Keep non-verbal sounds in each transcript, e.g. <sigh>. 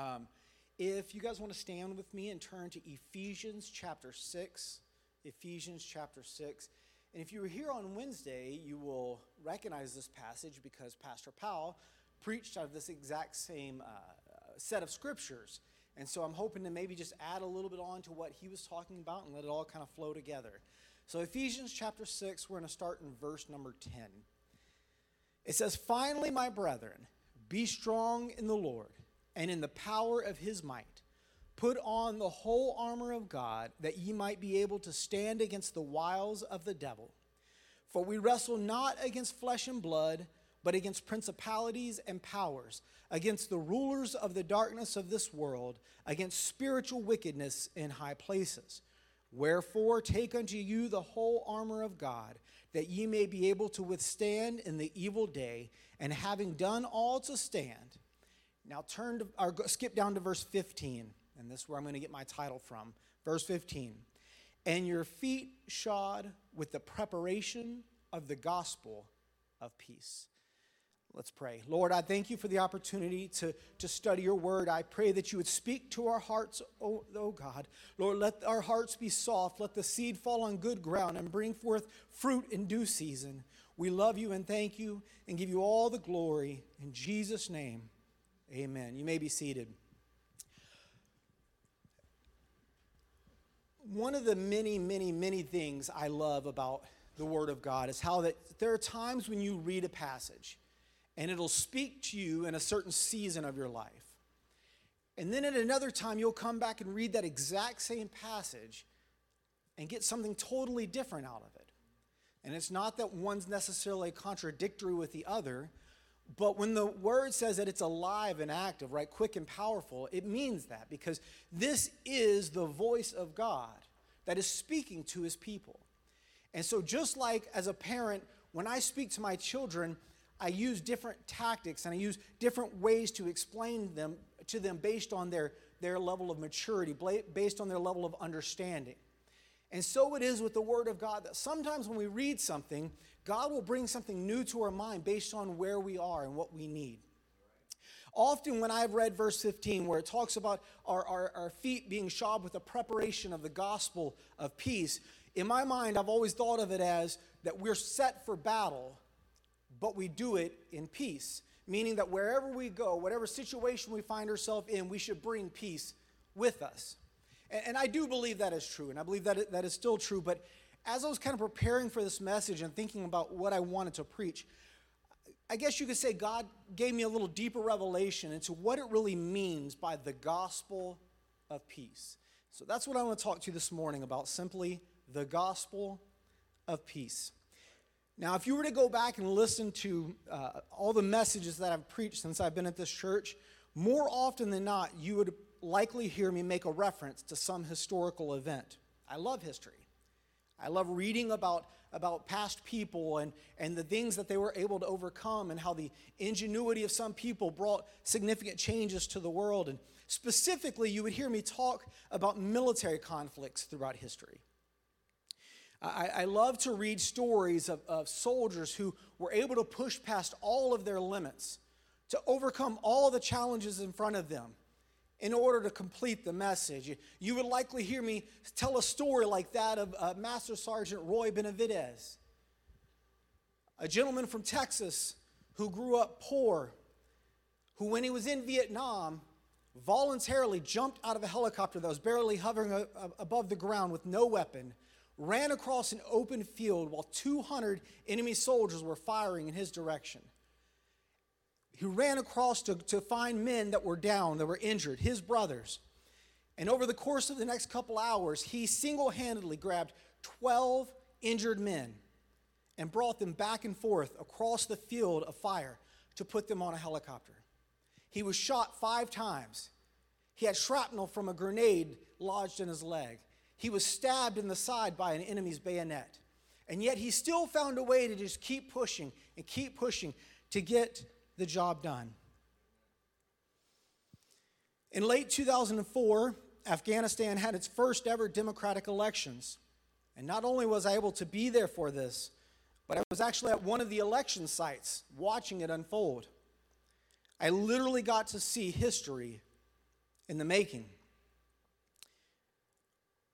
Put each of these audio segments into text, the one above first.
Um, if you guys want to stand with me and turn to Ephesians chapter 6, Ephesians chapter 6. And if you were here on Wednesday, you will recognize this passage because Pastor Powell preached out of this exact same uh, set of scriptures. And so I'm hoping to maybe just add a little bit on to what he was talking about and let it all kind of flow together. So, Ephesians chapter 6, we're going to start in verse number 10. It says, Finally, my brethren, be strong in the Lord and in the power of his might. Put on the whole armor of God that ye might be able to stand against the wiles of the devil. For we wrestle not against flesh and blood, but against principalities and powers, against the rulers of the darkness of this world, against spiritual wickedness in high places. Wherefore, take unto you the whole armor of God, that ye may be able to withstand in the evil day, and having done all to stand. Now turn to, or skip down to verse 15, and this is where I'm going to get my title from. Verse 15. And your feet shod with the preparation of the gospel of peace. Let's pray. Lord, I thank you for the opportunity to, to study your word. I pray that you would speak to our hearts, oh, oh, God. Lord, let our hearts be soft. Let the seed fall on good ground and bring forth fruit in due season. We love you and thank you and give you all the glory. In Jesus' name, amen. You may be seated. One of the many, many, many things I love about the Word of God is how that there are times when you read a passage and it'll speak to you in a certain season of your life. And then at another time, you'll come back and read that exact same passage and get something totally different out of it. And it's not that one's necessarily contradictory with the other, but when the word says that it's alive and active, right, quick and powerful, it means that because this is the voice of God that is speaking to his people. And so, just like as a parent, when I speak to my children, I use different tactics and I use different ways to explain them to them based on their, their level of maturity, based on their level of understanding. And so it is with the Word of God that sometimes when we read something, God will bring something new to our mind based on where we are and what we need. Often, when I've read verse 15, where it talks about our, our, our feet being shod with the preparation of the gospel of peace, in my mind, I've always thought of it as that we're set for battle, but we do it in peace. Meaning that wherever we go, whatever situation we find ourselves in, we should bring peace with us. And, and I do believe that is true, and I believe that it, that is still true. But as I was kind of preparing for this message and thinking about what I wanted to preach, I guess you could say God gave me a little deeper revelation into what it really means by the gospel of peace. So that's what I want to talk to you this morning about simply the gospel of peace. Now, if you were to go back and listen to uh, all the messages that I've preached since I've been at this church, more often than not, you would likely hear me make a reference to some historical event. I love history. I love reading about, about past people and, and the things that they were able to overcome and how the ingenuity of some people brought significant changes to the world. And specifically, you would hear me talk about military conflicts throughout history. I, I love to read stories of, of soldiers who were able to push past all of their limits, to overcome all the challenges in front of them in order to complete the message. You would likely hear me tell a story like that of uh, Master Sergeant Roy Benavidez, a gentleman from Texas who grew up poor, who, when he was in Vietnam, voluntarily jumped out of a helicopter that was barely hovering a, a, above the ground with no weapon ran across an open field while 200 enemy soldiers were firing in his direction. He ran across to, to find men that were down, that were injured, his brothers. And over the course of the next couple hours, he single handedly grabbed 12 injured men and brought them back and forth across the field of fire to put them on a helicopter. He was shot five times. He had shrapnel from a grenade lodged in his leg. He was stabbed in the side by an enemy's bayonet. And yet he still found a way to just keep pushing and keep pushing to get the job done. In late 2004, Afghanistan had its first ever democratic elections. And not only was I able to be there for this, but I was actually at one of the election sites watching it unfold. I literally got to see history in the making.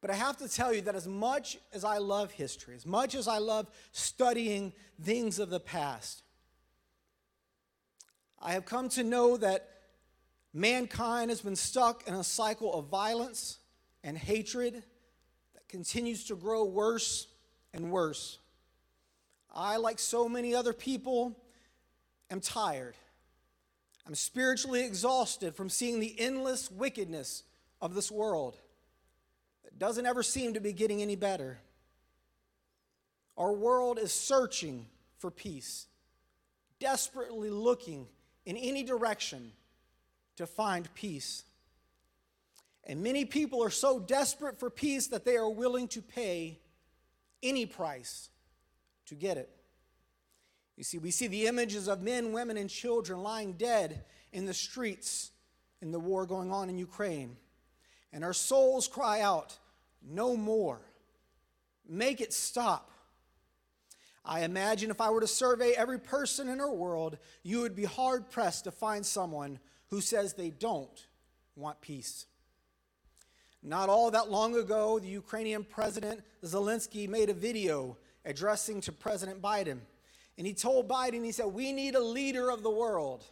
But I have to tell you that as much as I love history, as much as I love studying things of the past, I have come to know that mankind has been stuck in a cycle of violence and hatred that continues to grow worse and worse. I, like so many other people, am tired. I'm spiritually exhausted from seeing the endless wickedness of this world that doesn't ever seem to be getting any better. Our world is searching for peace, desperately looking in any direction to find peace. And many people are so desperate for peace that they are willing to pay any price to get it. You see, we see the images of men, women, and children lying dead in the streets in the war going on in Ukraine. And our souls cry out, No more. Make it stop. I imagine if I were to survey every person in our world, you would be hard pressed to find someone who says they don't want peace. Not all that long ago, the Ukrainian President Zelensky made a video addressing to President Biden. And he told Biden, he said, We need a leader of the world.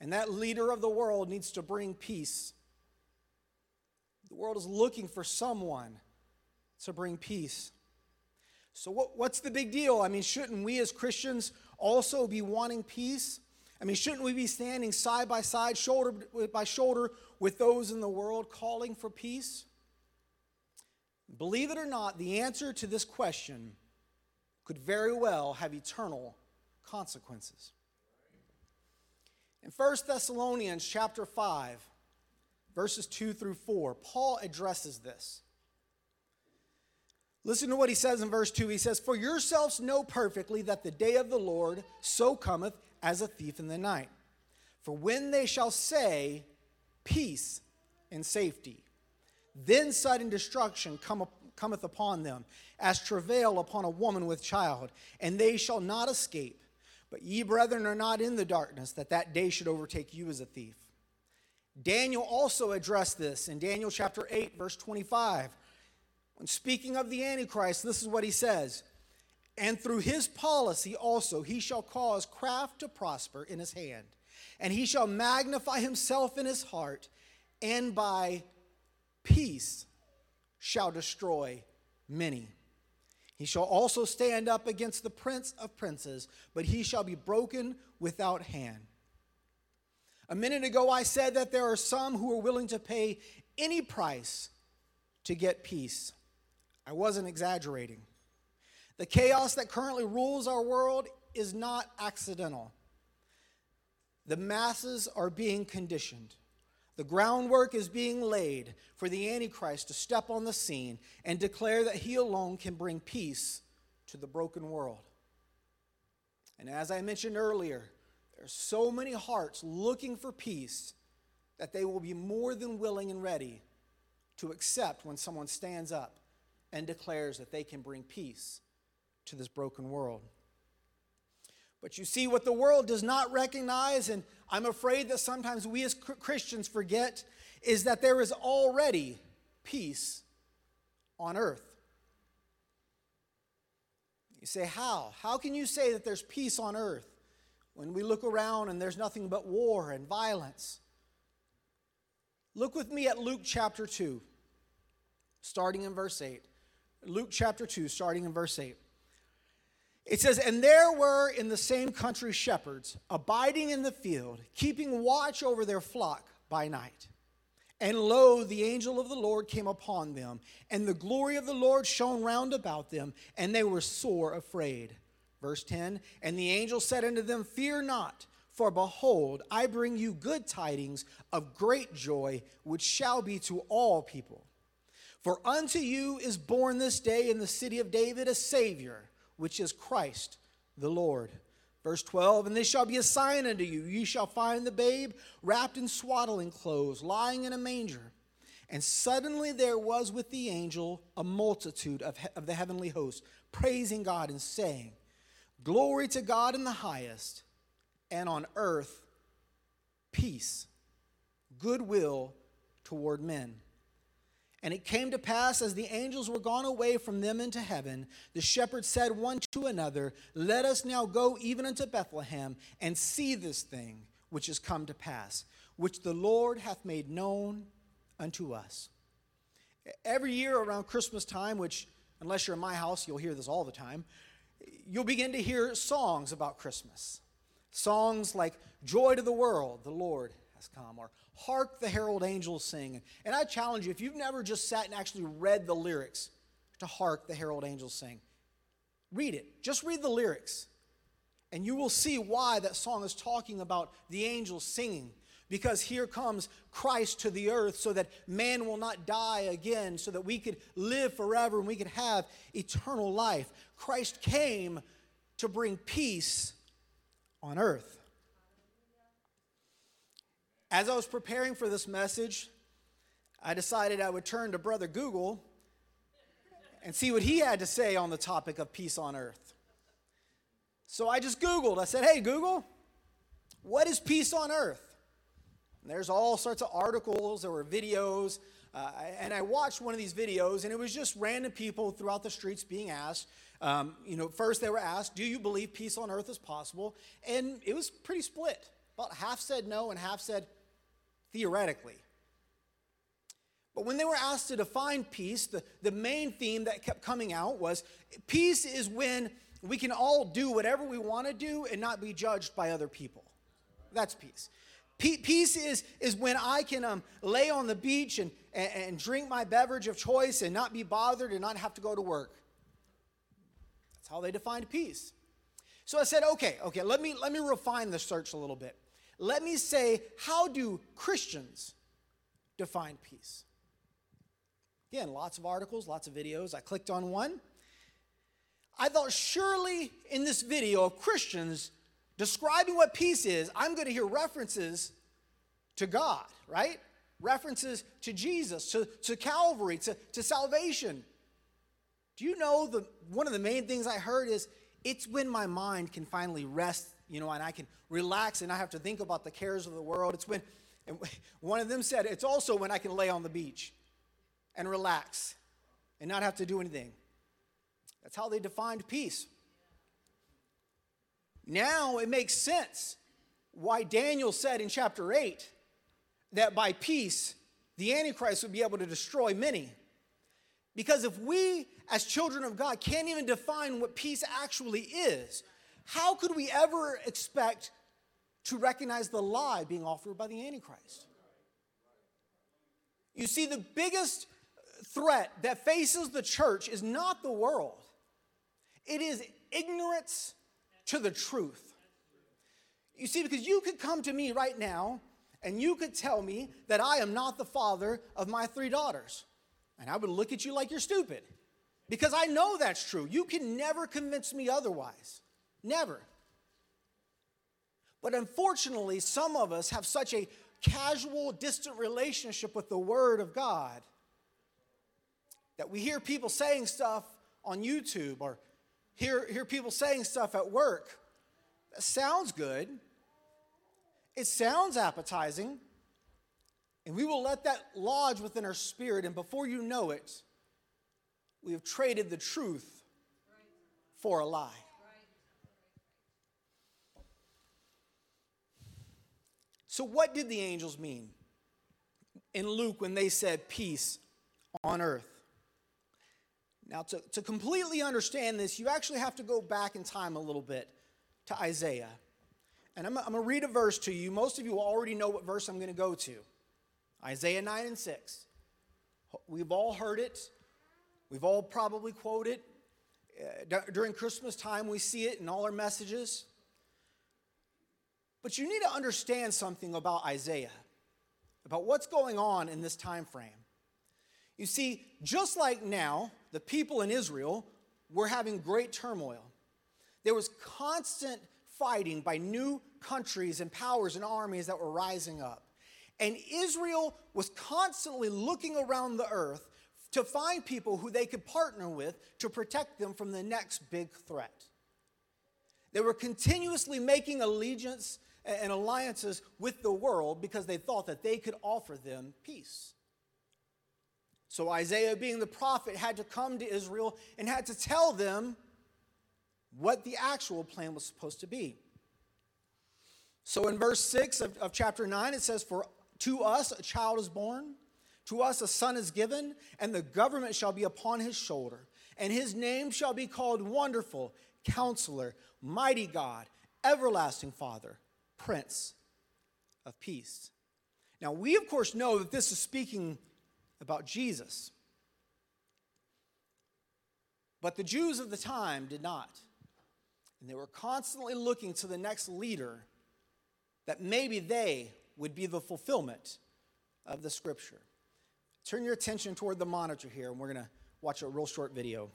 And that leader of the world needs to bring peace. The world is looking for someone to bring peace. So, what, what's the big deal? I mean, shouldn't we as Christians also be wanting peace? I mean, shouldn't we be standing side by side, shoulder by shoulder with those in the world calling for peace? Believe it or not, the answer to this question could very well have eternal consequences. In 1 Thessalonians chapter 5, verses 2 through 4, Paul addresses this. Listen to what he says in verse 2. He says, For yourselves know perfectly that the day of the Lord so cometh as a thief in the night. For when they shall say, Peace and safety, then sudden destruction come, cometh upon them, as travail upon a woman with child, and they shall not escape. But ye, brethren, are not in the darkness, that that day should overtake you as a thief. Daniel also addressed this in Daniel chapter 8, verse 25. When speaking of the Antichrist, this is what he says and through his policy also he shall cause craft to prosper in his hand, and he shall magnify himself in his heart, and by peace shall destroy many. He shall also stand up against the prince of princes, but he shall be broken without hand. A minute ago, I said that there are some who are willing to pay any price to get peace. I wasn't exaggerating. The chaos that currently rules our world is not accidental. The masses are being conditioned. The groundwork is being laid for the Antichrist to step on the scene and declare that he alone can bring peace to the broken world. And as I mentioned earlier, there are so many hearts looking for peace that they will be more than willing and ready to accept when someone stands up and declares that they can bring peace to this broken world. But you see, what the world does not recognize, and I'm afraid that sometimes we as Christians forget, is that there is already peace on earth. You say, How? How can you say that there's peace on earth when we look around and there's nothing but war and violence? Look with me at Luke chapter 2, starting in verse 8. Luke chapter 2, starting in verse 8. It says, And there were in the same country shepherds, abiding in the field, keeping watch over their flock by night. And lo, the angel of the Lord came upon them, and the glory of the Lord shone round about them, and they were sore afraid. Verse 10 And the angel said unto them, Fear not, for behold, I bring you good tidings of great joy, which shall be to all people. For unto you is born this day in the city of David a Savior which is Christ the Lord. Verse 12, and this shall be a sign unto you. You shall find the babe wrapped in swaddling clothes, lying in a manger. And suddenly there was with the angel a multitude of, he- of the heavenly host, praising God and saying, Glory to God in the highest, and on earth peace, goodwill toward men. And it came to pass as the angels were gone away from them into heaven, the shepherds said one to another, Let us now go even unto Bethlehem and see this thing which is come to pass, which the Lord hath made known unto us. Every year around Christmas time, which, unless you're in my house, you'll hear this all the time, you'll begin to hear songs about Christmas. Songs like Joy to the World, the Lord has come, or Hark the Herald Angels Sing. And I challenge you, if you've never just sat and actually read the lyrics to Hark the Herald Angels Sing, read it. Just read the lyrics. And you will see why that song is talking about the angels singing. Because here comes Christ to the earth so that man will not die again, so that we could live forever and we could have eternal life. Christ came to bring peace on earth. As I was preparing for this message, I decided I would turn to Brother Google and see what he had to say on the topic of peace on earth. So I just Googled. I said, Hey, Google, what is peace on earth? And there's all sorts of articles, there were videos. Uh, and I watched one of these videos, and it was just random people throughout the streets being asked. Um, you know, first they were asked, Do you believe peace on earth is possible? And it was pretty split. About half said no, and half said, theoretically. But when they were asked to define peace, the, the main theme that kept coming out was peace is when we can all do whatever we want to do and not be judged by other people. That's peace. Peace is, is when I can um, lay on the beach and, and, and drink my beverage of choice and not be bothered and not have to go to work. That's how they defined peace. So I said, okay, okay, let me, let me refine the search a little bit let me say, how do Christians define peace? Again, lots of articles, lots of videos. I clicked on one. I thought, surely in this video of Christians describing what peace is, I'm going to hear references to God, right? References to Jesus, to, to Calvary, to, to salvation. Do you know the one of the main things I heard is it's when my mind can finally rest you know, and I can relax and I have to think about the cares of the world. It's when, and <laughs> one of them said, it's also when I can lay on the beach and relax and not have to do anything. That's how they defined peace. Now it makes sense why Daniel said in chapter 8 that by peace the Antichrist would be able to destroy many. Because if we, as children of God, can't even define what peace actually is, how could we ever expect to recognize the lie being offered by the Antichrist? You see, the biggest threat that faces the church is not the world, it is ignorance to the truth. You see, because you could come to me right now and you could tell me that I am not the father of my three daughters. And I would look at you like you're stupid because I know that's true. You can never convince me otherwise. Never. But unfortunately, some of us have such a casual, distant relationship with the Word of God that we hear people saying stuff on YouTube or hear, hear people saying stuff at work. That sounds good, it sounds appetizing, and we will let that lodge within our spirit, and before you know it, we have traded the truth for a lie. So, what did the angels mean in Luke when they said peace on earth? Now, to, to completely understand this, you actually have to go back in time a little bit to Isaiah. And I'm, I'm going to read a verse to you. Most of you already know what verse I'm going to go to Isaiah 9 and 6. We've all heard it, we've all probably quoted it. Uh, during Christmas time, we see it in all our messages. But you need to understand something about Isaiah, about what's going on in this time frame. You see, just like now, the people in Israel were having great turmoil. There was constant fighting by new countries and powers and armies that were rising up. And Israel was constantly looking around the earth to find people who they could partner with to protect them from the next big threat. They were continuously making allegiance and alliances with the world because they thought that they could offer them peace So Isaiah, being the prophet, had to come to Israel and had to tell them what the actual plan was supposed to be. So in verse 6 of, of chapter 9, it says, For to us a child is born, to us a son is given, and the government shall be upon his shoulder. And his name shall be called Wonderful, Counselor, Mighty God, Everlasting Father, Prince of Peace. Now, we of course know that this is speaking about Jesus. But the Jews of the time did not. And they were constantly looking to the next leader that maybe they would be the fulfillment of the scripture. Turn your attention toward the monitor here, and we're going to watch a real short video.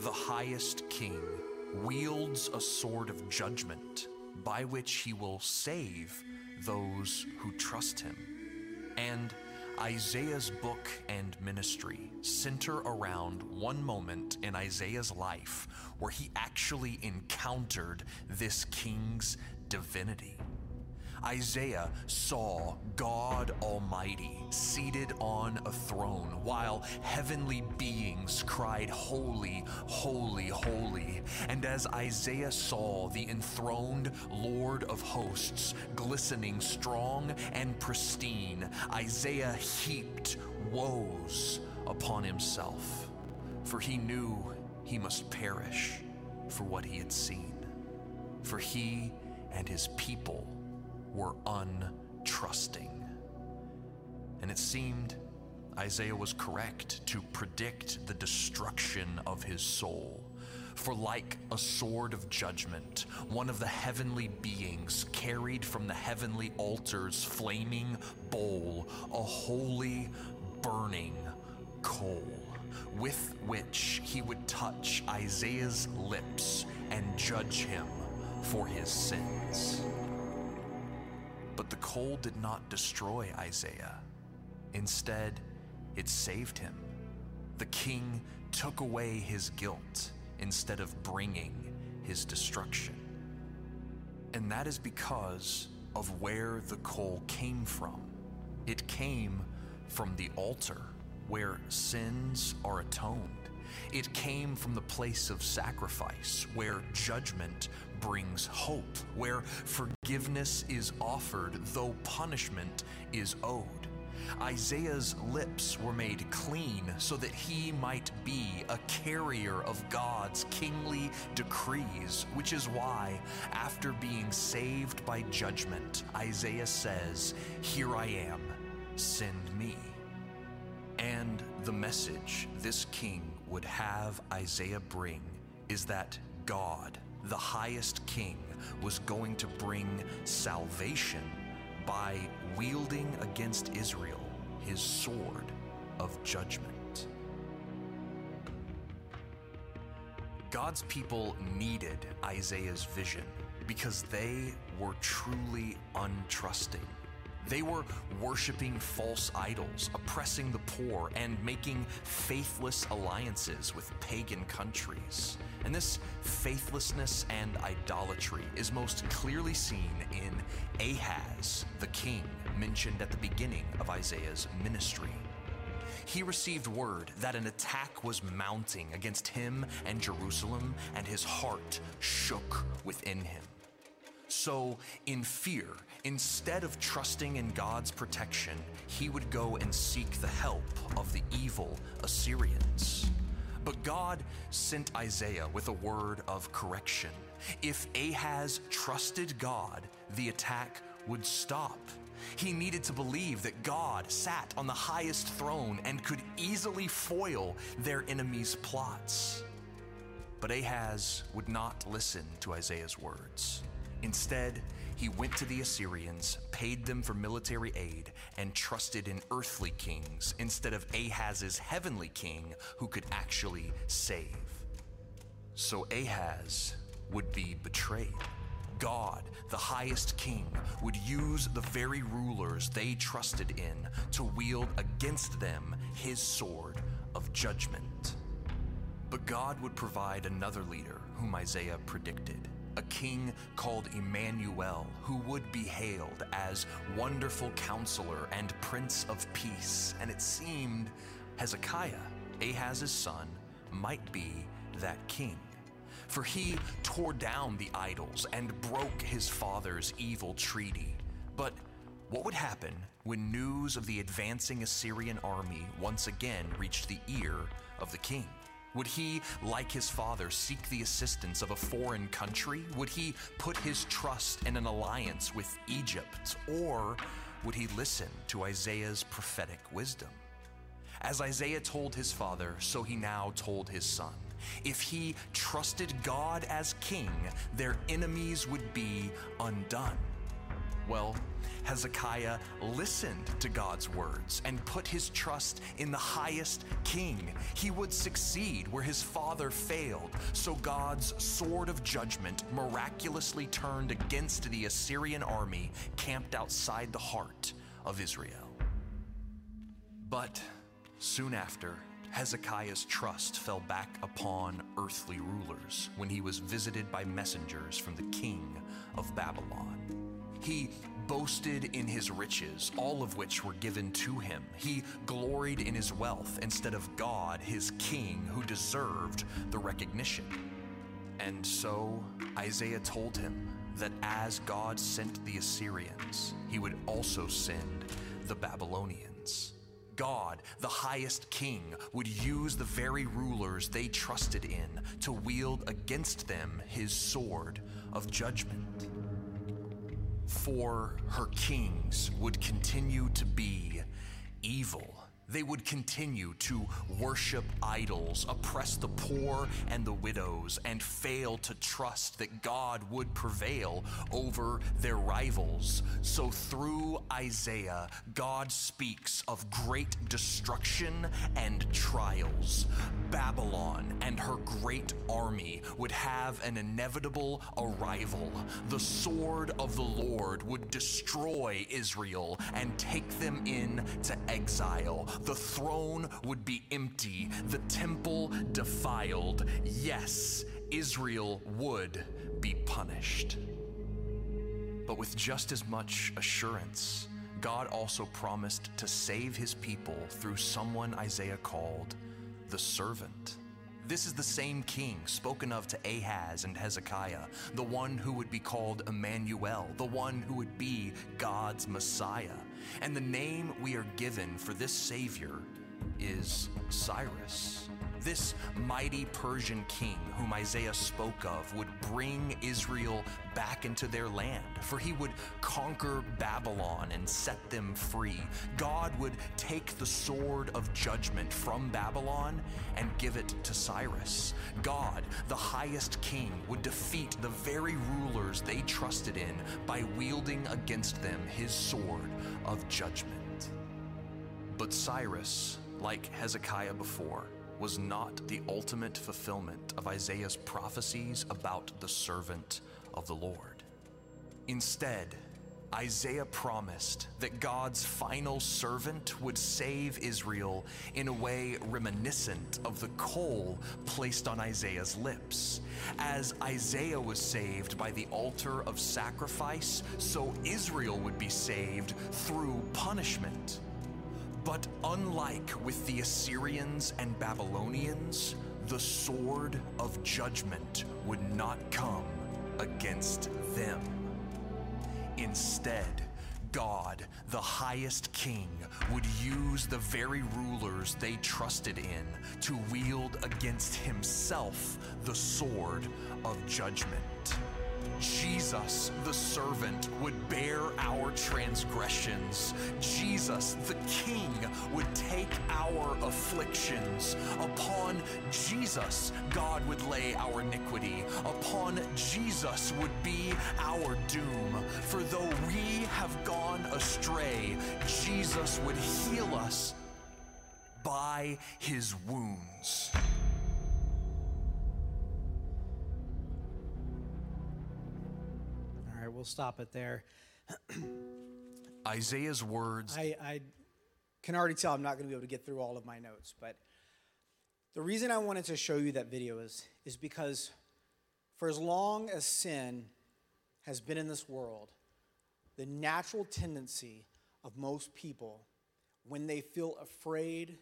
The highest king, wields a sword of judgment by which he will save those who trust him. And Isaiah's book and ministry center around one moment in Isaiah's life where he actually encountered this king's divinity. Isaiah saw God Almighty seated on a throne while heavenly beings cried, Holy, holy, holy. And as Isaiah saw the enthroned Lord of hosts glistening strong and pristine, Isaiah heaped woes upon himself, for he knew he must perish for what he had seen. For he and his people were untrusting. And it seemed Isaiah was correct to predict the destruction of his soul. For, like a sword of judgment, one of the heavenly beings carried from the heavenly altar's flaming bowl a holy, burning coal, with which he would touch Isaiah's lips and judge him for his sins. But the coal did not destroy Isaiah. Instead, it saved him. The king took away his guilt instead of bringing his destruction. And that is because of where the coal came from. It came from the altar where sins are atoned. It came from the place of sacrifice, where judgment brings hope, where forgiveness is offered, though punishment is owed. Isaiah's lips were made clean so that he might be a carrier of God's kingly decrees, which is why, after being saved by judgment, Isaiah says, Here I am, send me. And the message this king would have Isaiah bring is that God, the highest king, was going to bring salvation by wielding against Israel his sword of judgment. God's people needed Isaiah's vision because they were truly untrusting. They were worshiping false idols, oppressing the poor, and making faithless alliances with pagan countries. And this faithlessness and idolatry is most clearly seen in Ahaz, the king mentioned at the beginning of Isaiah's ministry. He received word that an attack was mounting against him and Jerusalem, and his heart shook within him. So, in fear, instead of trusting in God's protection, he would go and seek the help of the evil Assyrians. But God sent Isaiah with a word of correction. If Ahaz trusted God, the attack would stop. He needed to believe that God sat on the highest throne and could easily foil their enemies' plots. But Ahaz would not listen to Isaiah's words. Instead, he went to the Assyrians, paid them for military aid, and trusted in earthly kings instead of Ahaz's heavenly king who could actually save. So Ahaz would be betrayed. God, the highest king, would use the very rulers they trusted in to wield against them his sword of judgment. But God would provide another leader whom Isaiah predicted, a king called Emmanuel, who would be hailed as Wonderful Counselor and Prince of Peace. And it seemed Hezekiah, Ahaz's son, might be that king. For he tore down the idols and broke his father's evil treaty. But what would happen when news of the advancing Assyrian army once again reached the ear of the king? Would he, like his father, seek the assistance of a foreign country? Would he put his trust in an alliance with Egypt? Or would he listen to Isaiah's prophetic wisdom? As Isaiah told his father, so he now told his son. If he trusted God as king, their enemies would be undone. Well, Hezekiah listened to God's words and put his trust in the highest king. He would succeed where his father failed, so God's sword of judgment miraculously turned against the Assyrian army camped outside the heart of Israel. But soon after, Hezekiah's trust fell back upon earthly rulers when he was visited by messengers from the king of Babylon. He boasted in his riches, all of which were given to him. He gloried in his wealth instead of God, his king, who deserved the recognition. And so Isaiah told him that as God sent the Assyrians, he would also send the Babylonians. God, the highest king, would use the very rulers they trusted in to wield against them his sword of judgment. For her kings would continue to be evil. They would continue to worship idols, oppress the poor and the widows, and fail to trust that God would prevail over their rivals. So, through Isaiah, God speaks of great destruction and trials. Babylon and her great army would have an inevitable arrival. The sword of the Lord would destroy Israel and take them into exile the throne would be empty, the temple defiled. Yes, Israel would be punished. But with just as much assurance, God also promised to save his people through someone Isaiah called the servant. This is the same king spoken of to Ahaz and Hezekiah, the one who would be called Emmanuel, the one who would be God's Messiah. And the name we are given for this Savior is Cyrus. This mighty Persian king, whom Isaiah spoke of, would bring Israel back into their land, for he would conquer Babylon and set them free. God would take the sword of judgment from Babylon and give it to Cyrus. God, the highest king, would defeat the very rulers they trusted in by wielding against them his sword of judgment. But Cyrus, like Hezekiah before, was not the ultimate fulfillment of Isaiah's prophecies about the servant of the Lord. Instead, Isaiah promised that God's final servant would save Israel in a way reminiscent of the coal placed on Isaiah's lips. As Isaiah was saved by the altar of sacrifice, so Israel would be saved through punishment. But unlike with the Assyrians and Babylonians, the sword of judgment would not come against them. Instead, God, the highest king, would use the very rulers they trusted in to wield against himself the sword of judgment. Jesus, the servant, would bear our transgressions. Jesus, the King, would take our afflictions. Upon Jesus, God would lay our iniquity. Upon Jesus would be our doom. For though we have gone astray, Jesus would heal us by his wounds. We'll stop it there. Isaiah's words I, I can already tell I'm not going to be able to get through all of my notes, but The reason I wanted to show you that video is, is because for as long as sin has been in this world, the natural tendency of most people, when they feel afraid,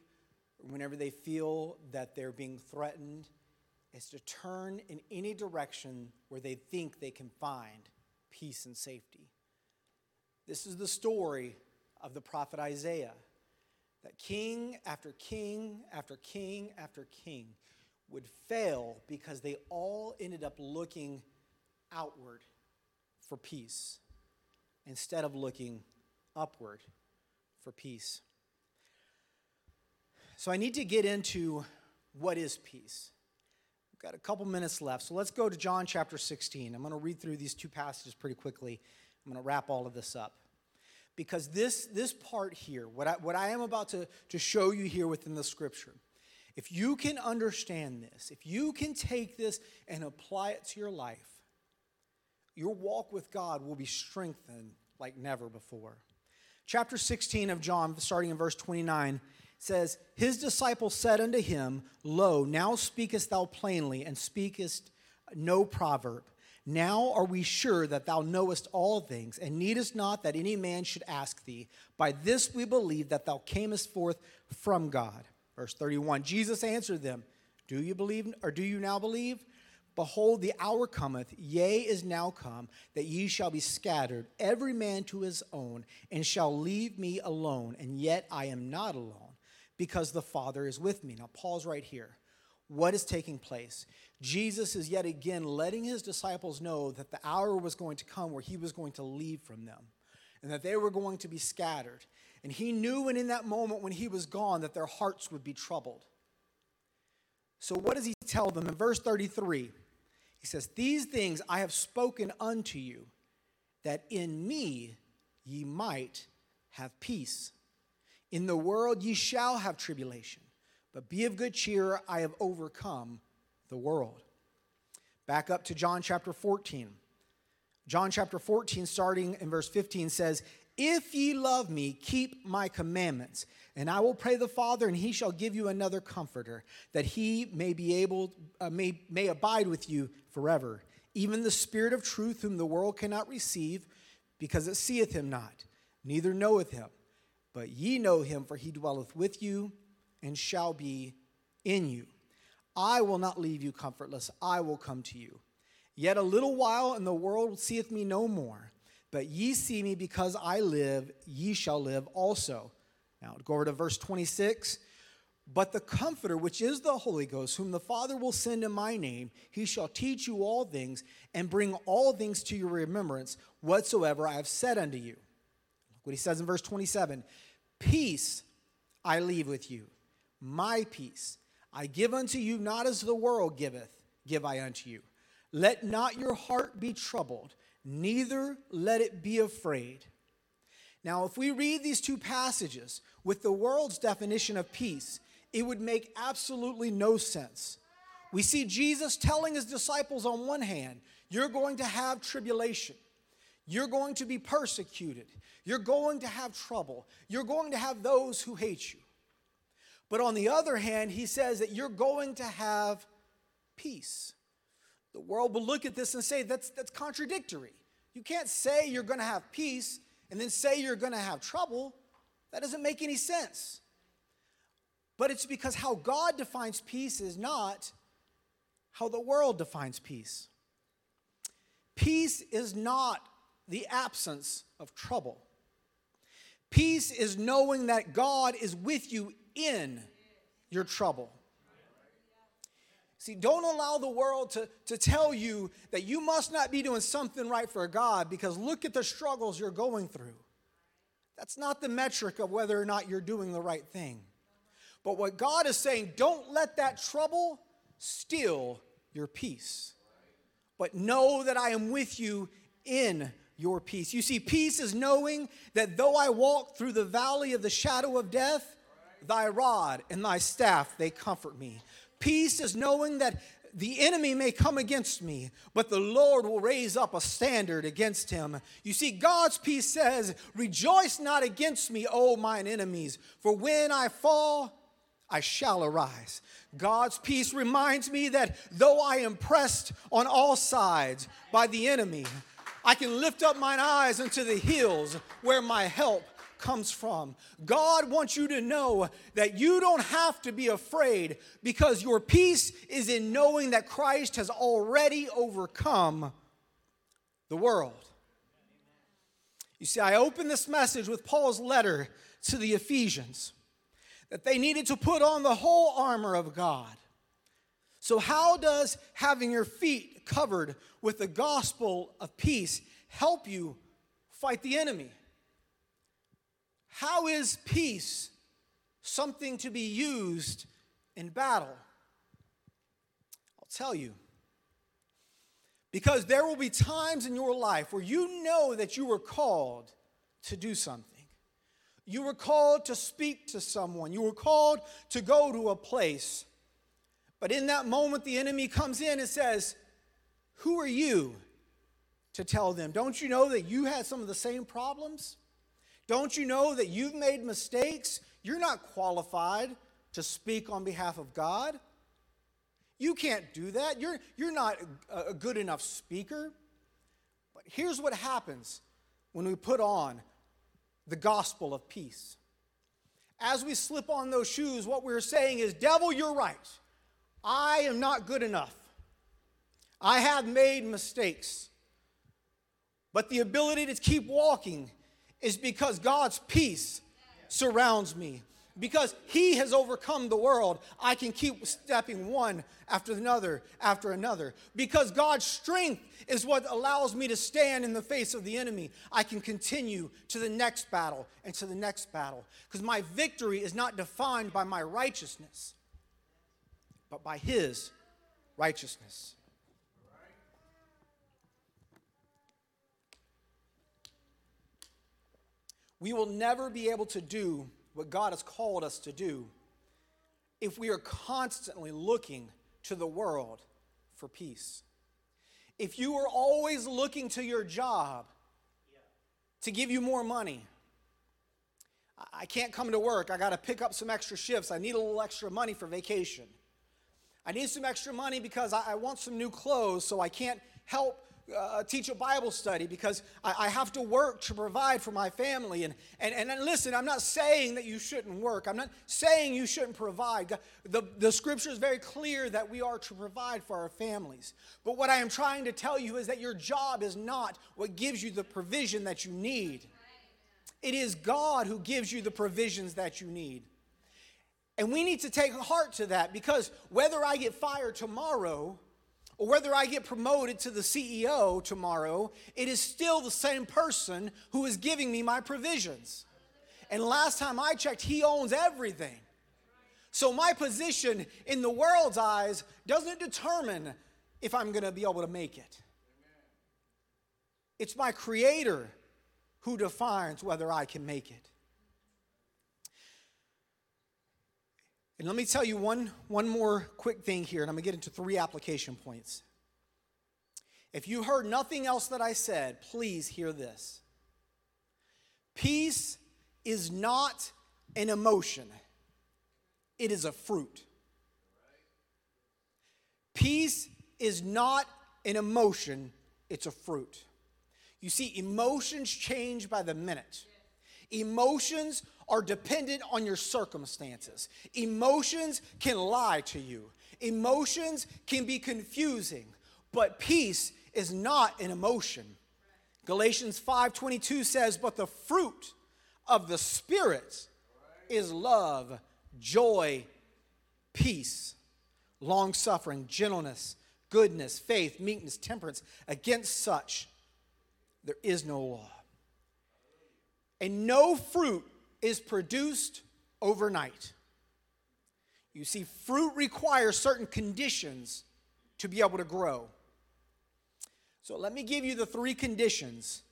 whenever they feel that they're being threatened, is to turn in any direction where they think they can find peace and safety. This is the story of the prophet Isaiah that king after king after king after king would fail because they all ended up looking outward for peace instead of looking upward for peace. So I need to get into what is peace. We've got a couple minutes left. So let's go to John chapter 16. I'm going to read through these two passages pretty quickly. I'm going to wrap all of this up. Because this, this part here, what I, what I am about to, to show you here within the scripture, if you can understand this, if you can take this and apply it to your life, your walk with God will be strengthened like never before. Chapter 16 of John, starting in verse 29, says, His disciples said unto him, Lo, now speakest thou plainly, and speakest no proverb. Now are we sure that thou knowest all things, and needest not that any man should ask thee. By this we believe that thou camest forth from God. Verse 31 Jesus answered them, Do you believe, or do you now believe? Behold, the hour cometh, yea, is now come, that ye shall be scattered, every man to his own, and shall leave me alone. And yet I am not alone, because the Father is with me. Now, pause right here. What is taking place? Jesus is yet again letting his disciples know that the hour was going to come where he was going to leave from them and that they were going to be scattered. And he knew, and in that moment when he was gone, that their hearts would be troubled. So, what does he tell them in verse 33? He says, These things I have spoken unto you, that in me ye might have peace. In the world ye shall have tribulation, but be of good cheer, I have overcome the world. Back up to John chapter 14. John chapter 14, starting in verse 15, says, If ye love me, keep my commandments. And I will pray the Father, and he shall give you another comforter, that he may be able, uh, may, may abide with you forever. Even the Spirit of truth, whom the world cannot receive, because it seeth him not, neither knoweth him. But ye know him, for he dwelleth with you and shall be in you. I will not leave you comfortless, I will come to you. Yet a little while, and the world seeth me no more. But ye see me because I live, ye shall live also. Now, go over to verse 26. But the Comforter, which is the Holy Ghost, whom the Father will send in my name, he shall teach you all things and bring all things to your remembrance whatsoever I have said unto you. What he says in verse 27 Peace I leave with you, my peace I give unto you, not as the world giveth, give I unto you. Let not your heart be troubled, neither let it be afraid. Now, if we read these two passages with the world's definition of peace, it would make absolutely no sense. We see Jesus telling his disciples on one hand, You're going to have tribulation. You're going to be persecuted. You're going to have trouble. You're going to have those who hate you. But on the other hand, he says that you're going to have peace. The world will look at this and say that's, that's contradictory. You can't say you're going to have peace and then say you're going to have trouble. That doesn't make any sense. But it's because how God defines peace is not how the world defines peace. Peace is not the absence of trouble. Peace is knowing that God is with you in your trouble. See, don't allow the world to, to tell you that you must not be doing something right for God because look at the struggles you're going through. That's not the metric of whether or not you're doing the right thing. But what God is saying, don't let that trouble steal your peace. But know that I am with you in your peace. You see, peace is knowing that though I walk through the valley of the shadow of death, thy rod and thy staff, they comfort me. Peace is knowing that the enemy may come against me, but the Lord will raise up a standard against him. You see, God's peace says, Rejoice not against me, O mine enemies, for when I fall, I shall arise. God's peace reminds me that though I am pressed on all sides by the enemy, I can lift up mine eyes unto the hills where my help comes from. God wants you to know that you don't have to be afraid because your peace is in knowing that Christ has already overcome the world. You see, I opened this message with Paul's letter to the Ephesians that they needed to put on the whole armor of God. So, how does having your feet covered with the gospel of peace help you fight the enemy? How is peace something to be used in battle? I'll tell you. Because there will be times in your life where you know that you were called to do something. You were called to speak to someone. You were called to go to a place. But in that moment, the enemy comes in and says, Who are you to tell them? Don't you know that you had some of the same problems? Don't you know that you've made mistakes? You're not qualified to speak on behalf of God. You can't do that. You're, you're not a, a good enough speaker. But here's what happens when we put on the gospel of peace. As we slip on those shoes, what we're saying is, Devil, you're right. I am not good enough. I have made mistakes. But the ability to keep walking is because God's peace surrounds me because he has overcome the world, I can keep stepping one after another after another. Because God's strength is what allows me to stand in the face of the enemy, I can continue to the next battle and to the next battle. Because my victory is not defined by my righteousness, but by his righteousness. We will never be able to do what God has called us to do if we are constantly looking to the world for peace. If you are always looking to your job to give you more money, I can't come to work. I got to pick up some extra shifts. I need a little extra money for vacation. I need some extra money because I, want some new clothes, so I can't help uh, teach a Bible study because I, I, have to work to provide for my family. And, and, and listen, I'm not saying that you shouldn't work, I'm not saying you shouldn't provide. The, the scripture is very clear that we are to provide for our families. But what I am trying to tell you is that your job is not what gives you the provision that you need, it is God who gives you the provisions that you need. And we need to take heart to that because whether I get fired tomorrow, or whether I get promoted to the CEO tomorrow, it is still the same person who is giving me my provisions. And last time I checked, he owns everything. So my position in the world's eyes doesn't determine if I'm going to be able to make it. It's my creator who defines whether I can make it. And let me tell you one, one more quick thing here, and I'm going to get into three application points. If you heard nothing else that I said, please hear this. Peace is not an emotion, it is a fruit. Peace is not an emotion, it's a fruit. You see, emotions change by the minute. Emotions are dependent on your circumstances. Emotions can lie to you, emotions can be confusing, but peace is not an emotion. Galatians 5:22 says, "But the fruit of the spirit is love, joy, peace, long-suffering, gentleness, goodness, faith, meekness, temperance. Against such there is no law." And no fruit is produced overnight. You see, fruit requires certain conditions to be able to grow. So let me give you the three conditions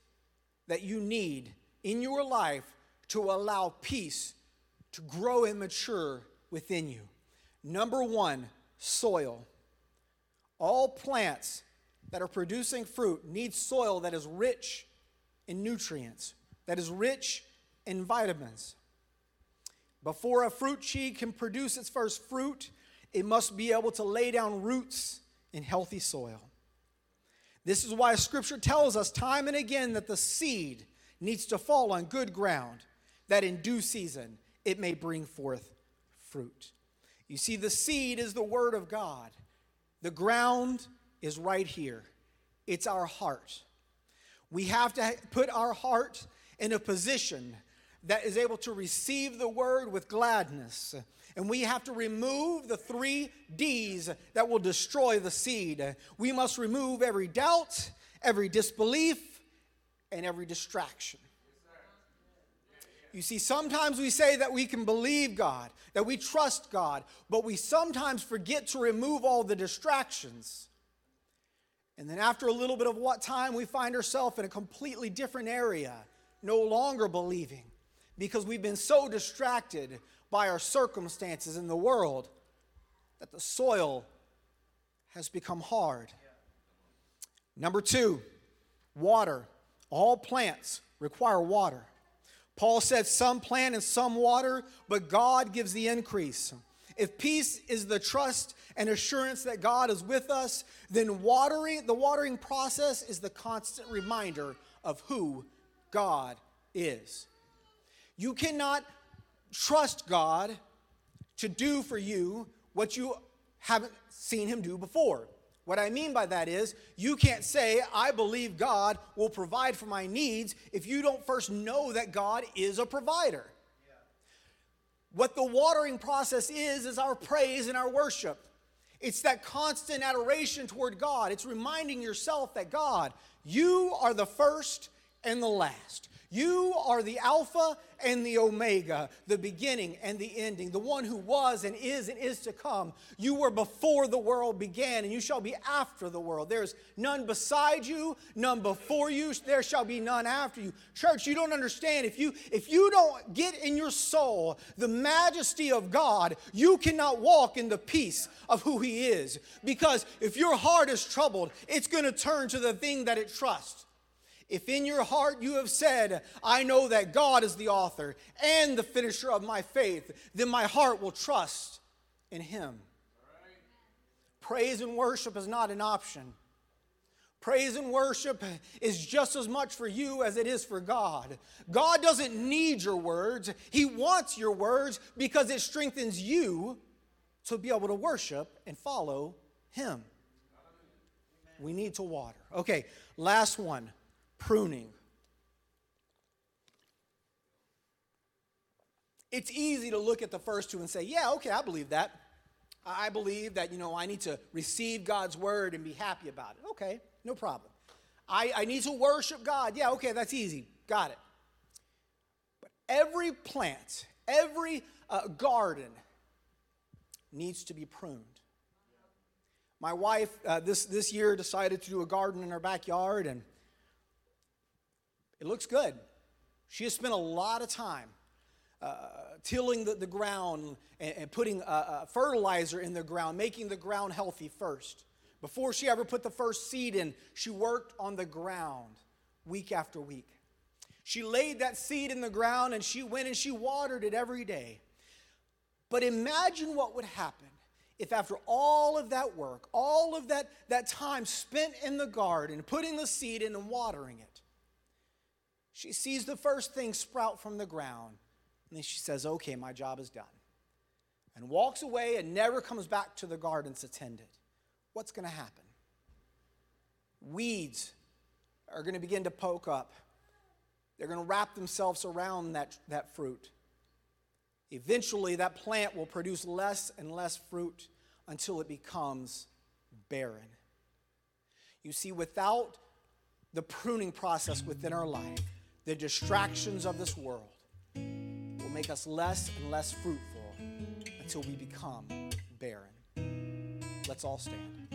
that you need in your life to allow peace to grow and mature within you. Number one, soil. All plants that are producing fruit need soil that is rich in nutrients, that is rich in vitamins. Before a fruit tree can produce its first fruit, it must be able to lay down roots in healthy soil. This is why Scripture tells us time and again that the seed needs to fall on good ground, that in due season it may bring forth fruit. You see, the seed is the Word of God, the ground is right here. It's our heart. We have to put our heart in a position that is able to receive the word with gladness. And we have to remove the three D's that will destroy the seed. We must remove every doubt, every disbelief, and every distraction. You see, sometimes we say that we can believe God, that we trust God, but we sometimes forget to remove all the distractions. And then after a little bit of what time, we find ourselves in a completely different area, no longer believing, because we've been so distracted by our circumstances in the world that the soil has become hard. Number two, water. All plants require water. Paul said, Some plant and some water, but God gives the increase. If peace is the trust and assurance that God is with us, then watering, the watering process is the constant reminder of who God is. You cannot trust God to do for you what you haven't seen Him do before. What I mean by that is, you can't say, I believe God will provide for my needs if you don't first know that God is a provider. What the watering process is, is our praise and our worship. It's that constant adoration toward God. It's reminding yourself that God, you are the first and the last. You are the Alpha and the Omega, the beginning and the ending, the one who was and is and is to come. You were before the world began, and you shall be after the world. There's none beside you, none before you, there shall be none after you. Church, you don't understand. If you if you don't get in your soul the majesty of God, you cannot walk in the peace of who He is. Because if your heart is troubled, it's going to turn to the thing that it trusts. If in your heart you have said, I know that God is the author and the finisher of my faith, then my heart will trust in Him. Praise and worship is not an option. Praise and worship is just as much for you as it is for God. God doesn't need your words, He wants your words because it strengthens you to be able to worship and follow Him. We need to water. Okay, last one pruning. It's easy to look at the first two and say, yeah, okay, I believe that. I believe that, you know, I need to receive God's word and be happy about it. Okay, no problem. I, I need to worship God. Yeah, okay, that's easy. Got it. But every plant, every uh, garden needs to be pruned. My wife uh, this, this year decided to do a garden in her backyard, and it looks good. She has spent a lot of time uh, tilling the, the ground and, and putting uh, uh, fertilizer in the ground, making the ground healthy first. Before she ever put the first seed in, she worked on the ground week after week. She laid that seed in the ground and she went and she watered it every day. But imagine what would happen if, after all of that work, all of that, that time spent in the garden, putting the seed in and watering it, she sees the first thing sprout from the ground, and then she says, Okay, my job is done. And walks away and never comes back to the garden to tend it. What's going to happen? Weeds are going to begin to poke up. They're going to wrap themselves around that, that fruit. Eventually, that plant will produce less and less fruit until it becomes barren. You see, without the pruning process within our life, the distractions of this world will make us less and less fruitful until we become barren. Let's all stand.